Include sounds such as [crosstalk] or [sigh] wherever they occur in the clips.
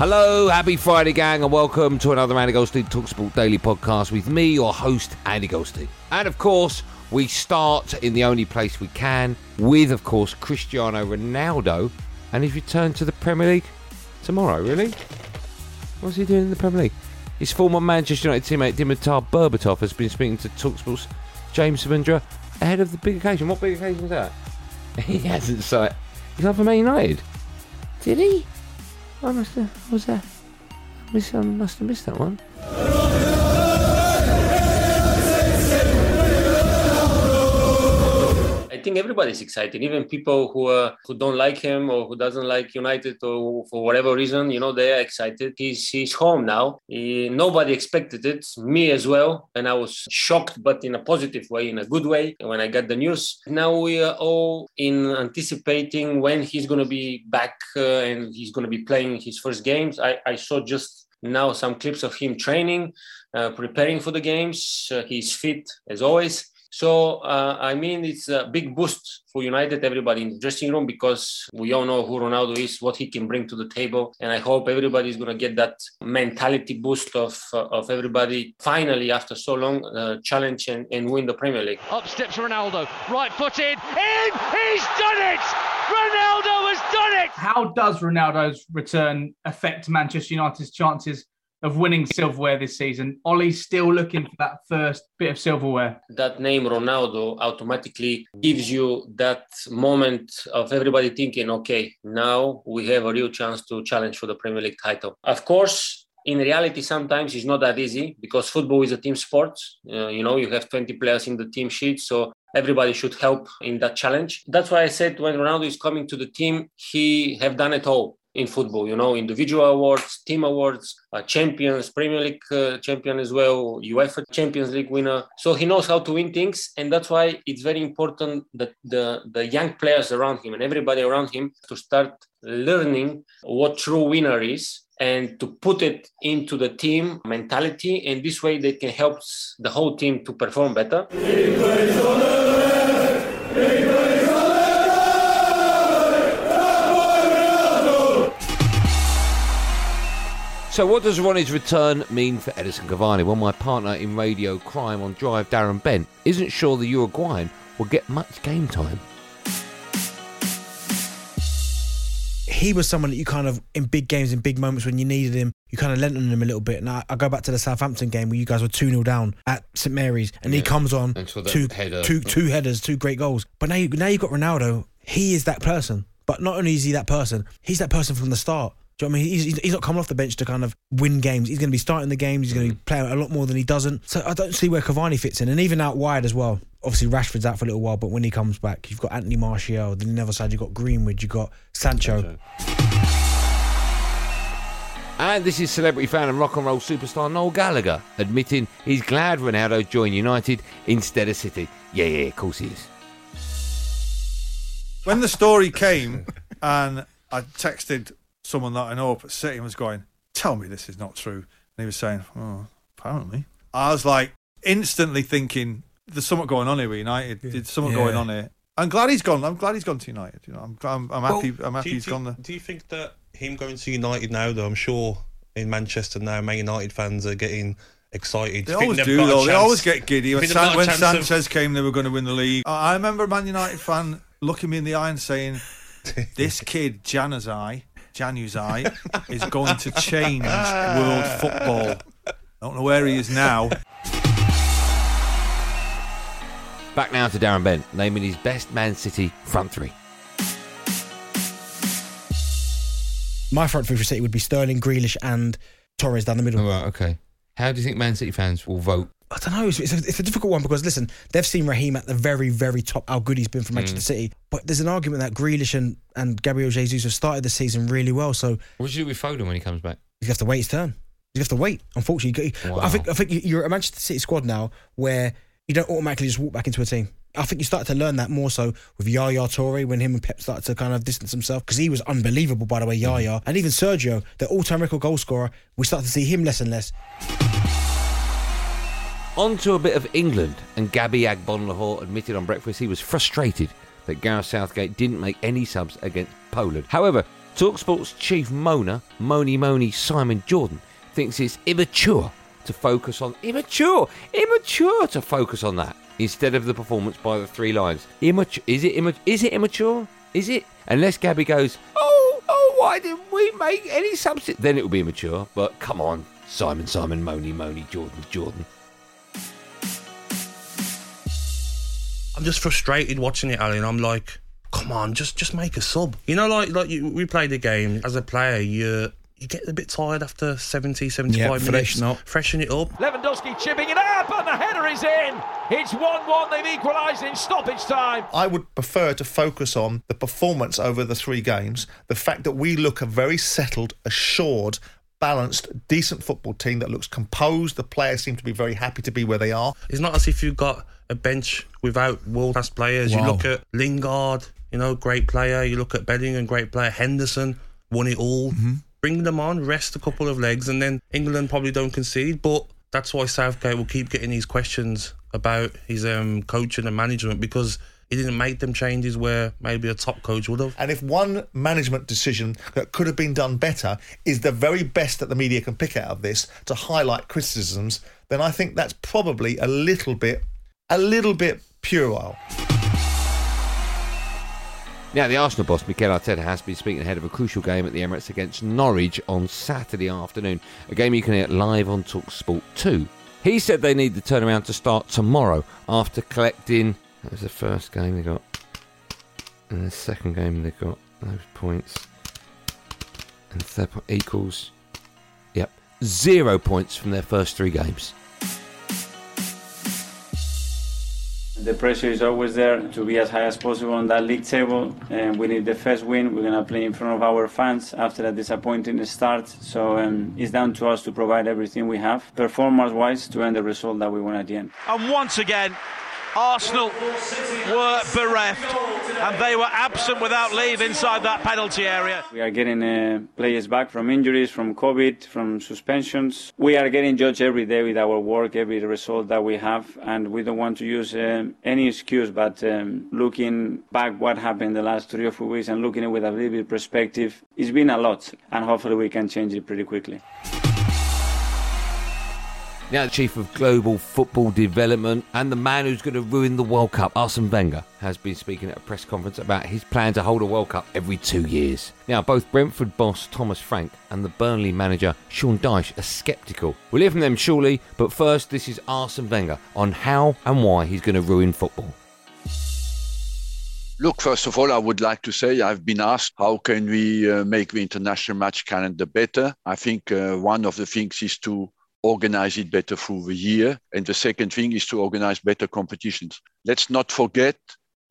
Hello, happy Friday, gang, and welcome to another Andy Goldstein Talksport Daily podcast with me, your host, Andy Goldstein. And of course, we start in the only place we can with, of course, Cristiano Ronaldo and his return to the Premier League tomorrow. Really? What's he doing in the Premier League? His former Manchester United teammate Dimitar Berbatov has been speaking to Talksport's James Savundra ahead of the big occasion. What big occasion is that? [laughs] He hasn't said. He's up for Man United. Did he? I must have. What was that? I must, have missed that one. I think everybody's excited, even people who uh, who don't like him or who doesn't like United or for whatever reason, you know, they are excited. He's he's home now. He, nobody expected it, me as well, and I was shocked, but in a positive way, in a good way, when I got the news. Now we are all in anticipating when he's going to be back uh, and he's going to be playing his first games. I, I saw just now some clips of him training, uh, preparing for the games. Uh, he's fit as always. So, uh, I mean, it's a big boost for United, everybody in the dressing room, because we all know who Ronaldo is, what he can bring to the table. And I hope everybody is going to get that mentality boost of, uh, of everybody finally, after so long, uh, challenge and, and win the Premier League. Up steps Ronaldo, right footed, in! He's done it! Ronaldo has done it! How does Ronaldo's return affect Manchester United's chances of winning silverware this season. Ole's still looking for that first bit of silverware. That name Ronaldo automatically gives you that moment of everybody thinking, okay, now we have a real chance to challenge for the Premier League title. Of course, in reality, sometimes it's not that easy because football is a team sport. Uh, you know, you have 20 players in the team sheet, so everybody should help in that challenge. That's why I said when Ronaldo is coming to the team, he have done it all in football, you know, individual awards, team awards, uh, champions, Premier League uh, champion as well, UEFA Champions League winner. So he knows how to win things, and that's why it's very important that the the young players around him and everybody around him to start learning what true winner is and to put it into the team mentality. And this way they can help the whole team to perform better So, what does Ronnie's return mean for Edinson Cavani? Well, my partner in radio crime on Drive, Darren Bent, isn't sure the Uruguayan will get much game time. He was someone that you kind of, in big games, in big moments when you needed him, you kind of lent on him a little bit. And I, I go back to the Southampton game where you guys were 2 0 down at St Mary's, and he comes on, two, header. two, two headers, two great goals. But now, you, now you've got Ronaldo, he is that person. But not only is he that person, he's that person from the start. Do you know what I mean? He's, he's not coming off the bench to kind of win games. He's going to be starting the games. He's going to be mm. playing a lot more than he doesn't. So I don't see where Cavani fits in. And even out wide as well. Obviously, Rashford's out for a little while, but when he comes back, you've got Anthony Martial. Then on the other side, you've got Greenwood. You've got Sancho. And this is celebrity fan and rock and roll superstar Noel Gallagher admitting he's glad Ronaldo joined United instead of City. Yeah, yeah, of course he is. When the story came and I texted someone that I know up at City and was going, Tell me this is not true. And he was saying, Oh, apparently. I was like instantly thinking, There's something going on here with United. There's something Yeah. going on here. I'm glad he's gone. I'm glad he's gone to United. You know, I'm I'm, I'm happy. I'm happy you he's gone there. Do you think that him going to United now, though, I'm sure in Manchester now, Man United fans are getting excited. They always do though. They always get giddy. When, think they've got San- when chance of- Sanchez came, they were going to win the league. I I remember a Man United fan looking me in the eye and saying, [laughs] "This kid Januzaj, Januzaj, is going to change world football." I don't know where he is now. Back now to Darren Bent, naming his best Man City front three. My front three for City would be Sterling, Grealish, and Torres down the middle. All right, okay. How do you think Man City fans will vote? I don't know. It's, it's, a, it's a difficult one because listen, they've seen Raheem at the very, very top. How good he's been for Manchester mm. City, but there's an argument that Grealish and, and Gabriel Jesus have started the season really well. So What should you do with Foden when he comes back? you have to wait his turn. You have to wait. Unfortunately, Wow. I think I think you're a Manchester City squad now where you don't automatically just walk back into a team. I think you started to learn that more so with Yaya Toure when him and Pep started to kind of distance himself because he was unbelievable, by the way, Yaya. Mm. And even Sergio, the all time record goal scorer, we started to see him less and less. On to a bit of England, and Gabby Agbonlahor admitted on breakfast he was frustrated that Gareth Southgate didn't make any subs against Poland. However, Talksport's chief moaner, Moni Moni Simon Jordan, thinks it's immature to focus on immature, immature to focus on that instead of the performance by the three lines. Immature? Is it immature? Is it immature? Is it? Unless Gabby goes, oh, oh, why didn't we make any subs? Then it will be immature. But come on, Simon, Simon, Moni, Moni, Jordan, Jordan. I'm just frustrated watching it, Ali, and I'm like, come on, just just make a sub. You know, like like you, we played the game as a player, you you get a bit tired after 70, 75 Yeah, minutes. freshen up. Freshen it up. Lewandowski chipping it up, and the header is in. It's 1 1. They've equalised in stoppage time. I would prefer to focus on the performance over the three games, the fact that we look a very settled, assured, balanced, decent football team that looks composed. The players seem to be very happy to be where they are. It's not as if you've got a bench without world class players. You look at Lingard, you know, great player. You look at Bellingham, great player. Henderson won it all. Bring them on, rest a couple of legs, and then England probably don't concede. But that's why Southgate will keep getting these questions about his um, coaching and management because he didn't make them changes where maybe a top coach would have. And if one management decision that could have been done better is the very best that the media can pick out of this to highlight criticisms, then I think that's probably a little bit, a little bit puerile. Now, the Arsenal boss, Mikel Arteta, has been speaking ahead of a crucial game at the Emirates against Norwich on Saturday afternoon, a game you can hear live on TalkSport 2. He said they need the turnaround to start tomorrow after collecting. That was the first game they got. And the second game they got those points. And third point equals. Yep. Zero points from their first three games. The pressure is always there to be as high as possible on that league table, and we need the first win. We're gonna play in front of our fans after a disappointing start, so um, it's down to us to provide everything we have, performance-wise, to end the result that we want at the end. And once again, Arsenal were bereft, and they were absent without leave inside that penalty area. We are getting uh, players back from injuries, from COVID, from suspensions. We are getting judged every day with our work, every result that we have, and we don't want to use um, any excuse. But um, looking back, what happened the last three or four weeks, and looking at it with a little bit of perspective, it's been a lot, and hopefully we can change it pretty quickly. Now, the Chief of Global Football Development and the man who's going to ruin the World Cup, Arsene Wenger, has been speaking at a press conference about his plan to hold a World Cup every two years. Now, both Brentford boss Thomas Frank and the Burnley manager Sean Dyche are sceptical. We'll hear from them shortly, but first, this is Arsene Wenger on how and why he's going to ruin football. Look, first of all, I would like to say I've been asked how can we uh, make the international match calendar better. I think uh, one of the things is to organize it better through the year. And the second thing is to organize better competitions. Let's not forget,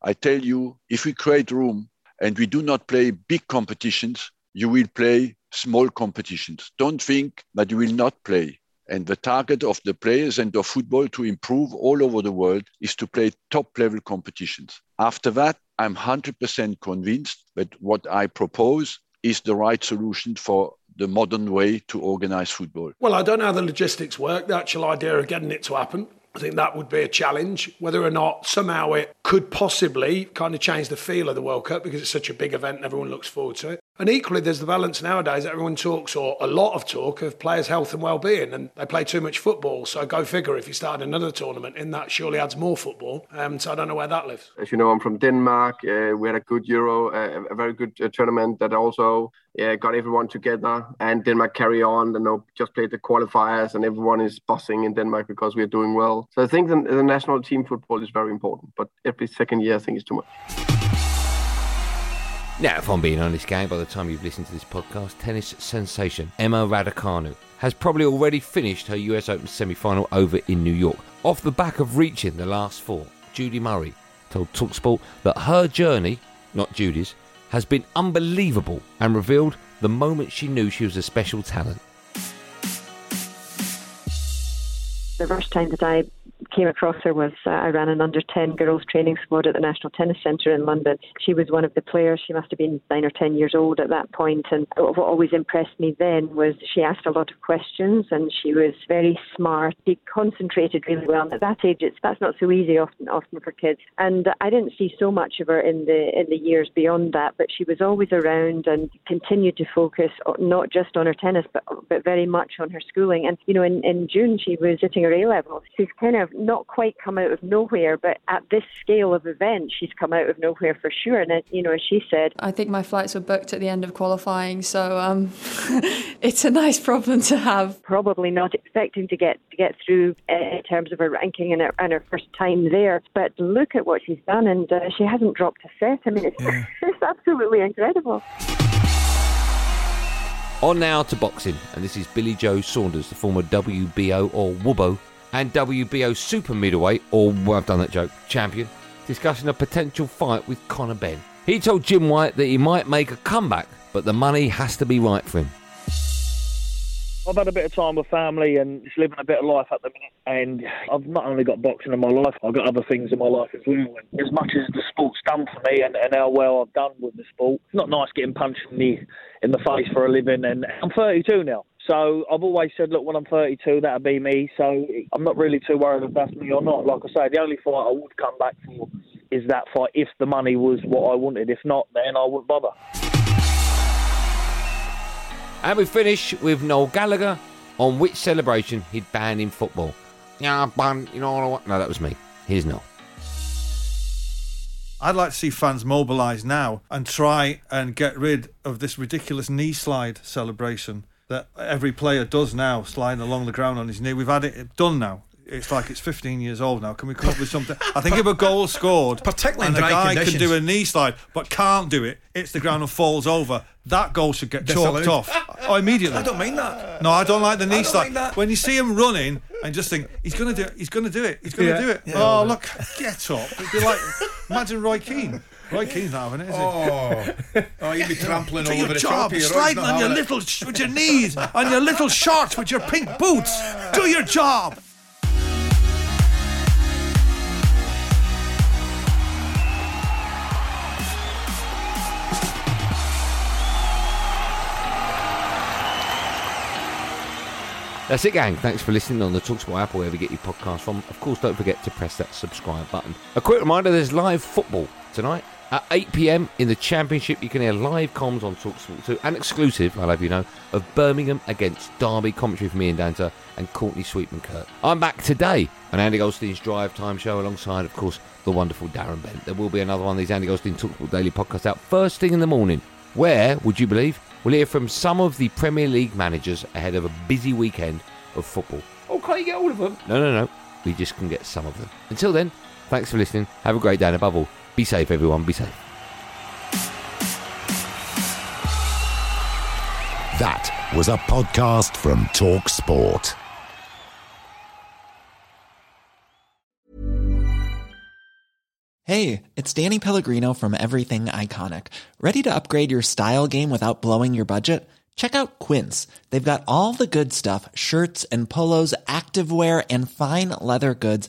I tell you, if we create room and we do not play big competitions, you will play small competitions. Don't think that you will not play. And the target of the players and of football to improve all over the world is to play top level competitions. After that, I'm 100% convinced that what I propose is the right solution for the modern way to organize football. Well, I don't know how the logistics work, the actual idea of getting it to happen. I think that would be a challenge. Whether or not somehow it could possibly kind of change the feel of the World Cup because it's such a big event and everyone looks forward to it. And equally, there's the balance nowadays. Everyone talks, or a lot of talk, of players' health and well-being, and they play too much football. So go figure. If you start another tournament in that, surely adds more football. Um, so I don't know where that lives. As you know, I'm from Denmark. Uh, we had a good Euro, uh, a very good uh, tournament that also yeah, got everyone together. And Denmark carry on. And know, just played the qualifiers, and everyone is buzzing in Denmark because we're doing well. So I think the, the national team football is very important. But every second year, I think is too much. Now, if I'm being honest, gang, by the time you've listened to this podcast, tennis sensation Emma Raducanu has probably already finished her US Open semi final over in New York. Off the back of reaching the last four, Judy Murray told Talksport that her journey, not Judy's, has been unbelievable and revealed the moment she knew she was a special talent. The first time I came across her was uh, I ran an under 10 girls training squad at the National Tennis Centre in London. She was one of the players. She must have been nine or 10 years old at that point. And what always impressed me then was she asked a lot of questions and she was very smart. She concentrated really well. And at that age, it's, that's not so easy often, often for kids. And I didn't see so much of her in the, in the years beyond that, but she was always around and continued to focus not just on her tennis, but, but very much on her schooling. And, you know, in, in June, she was sitting her A levels. She's kind of not quite come out of nowhere, but at this scale of event, she's come out of nowhere for sure. And, you know, as she said, I think my flights were booked at the end of qualifying, so um, [laughs] it's a nice problem to have. Probably not expecting to get to get through uh, in terms of her ranking and her, and her first time there, but look at what she's done, and uh, she hasn't dropped a set. I mean, it's, yeah. [laughs] it's absolutely incredible. On now to boxing, and this is Billy Joe Saunders, the former WBO or WBO and WBO super middleweight, or well, I've done that joke, champion, discussing a potential fight with Conor Benn. He told Jim White that he might make a comeback, but the money has to be right for him. I've had a bit of time with family and just living a bit of life at the minute. And I've not only got boxing in my life, I've got other things in my life as well. And as much as the sport's done for me and, and how well I've done with the sport, it's not nice getting punched in the in the face for a living. And I'm 32 now. So I've always said, look, when I'm 32, that'll be me. So I'm not really too worried if that's me or not. Like I say, the only fight I would come back for is that fight if the money was what I wanted. If not, then I wouldn't bother. And we finish with Noel Gallagher on which celebration he'd ban in football. Yeah, ban, you know what? No, that was me. Here's Noel. I'd like to see fans mobilise now and try and get rid of this ridiculous knee slide celebration that every player does now, sliding along the ground on his knee. We've had it done now. It's like it's 15 years old now. Can we come up with something? I think if a goal [laughs] scored, particularly and a guy conditions. can do a knee slide but can't do it, hits the ground and falls over, that goal should get Disallowed. chalked off oh, immediately. I don't mean that. No, I don't like the knee slide. When you see him running and just think he's going to do it, he's going to do it, he's going to Yeah. do it. Yeah. oh look, get up! It'd be like imagine Roy Keane. Roy Keane's not having it, is he? Oh, oh, you'd be trampling Do all your over the job, top here. sliding on your it. little sh- with your knees, [laughs] on your little shorts with your pink boots. Do your job. That's it, gang. Thanks for listening on the Talksport app or wherever you get your podcast from. Of course, don't forget to press that subscribe button. A quick reminder there's live football tonight at 8 pm in the Championship. You can hear live comms on Talksport 2 and exclusive, I'll have you know, of Birmingham against Derby. Commentary from Ian Danter and Courtney Sweetman Kirk. I'm back today on Andy Goldstein's Drive Time Show alongside, of course, the wonderful Darren Bent. There will be another one of these Andy Goldstein Talksport Daily podcasts out first thing in the morning. Where, would you believe, we'll hear from some of the Premier League managers ahead of a busy weekend of football. Oh, can't you get all of them? No, no, no. We just can get some of them. Until then, thanks for listening. Have a great day, and above all, be safe, everyone. Be safe. That was a podcast from Talk Sport. Hey, it's Danny Pellegrino from Everything Iconic. Ready to upgrade your style game without blowing your budget? Check out Quince. They've got all the good stuff shirts and polos, activewear, and fine leather goods,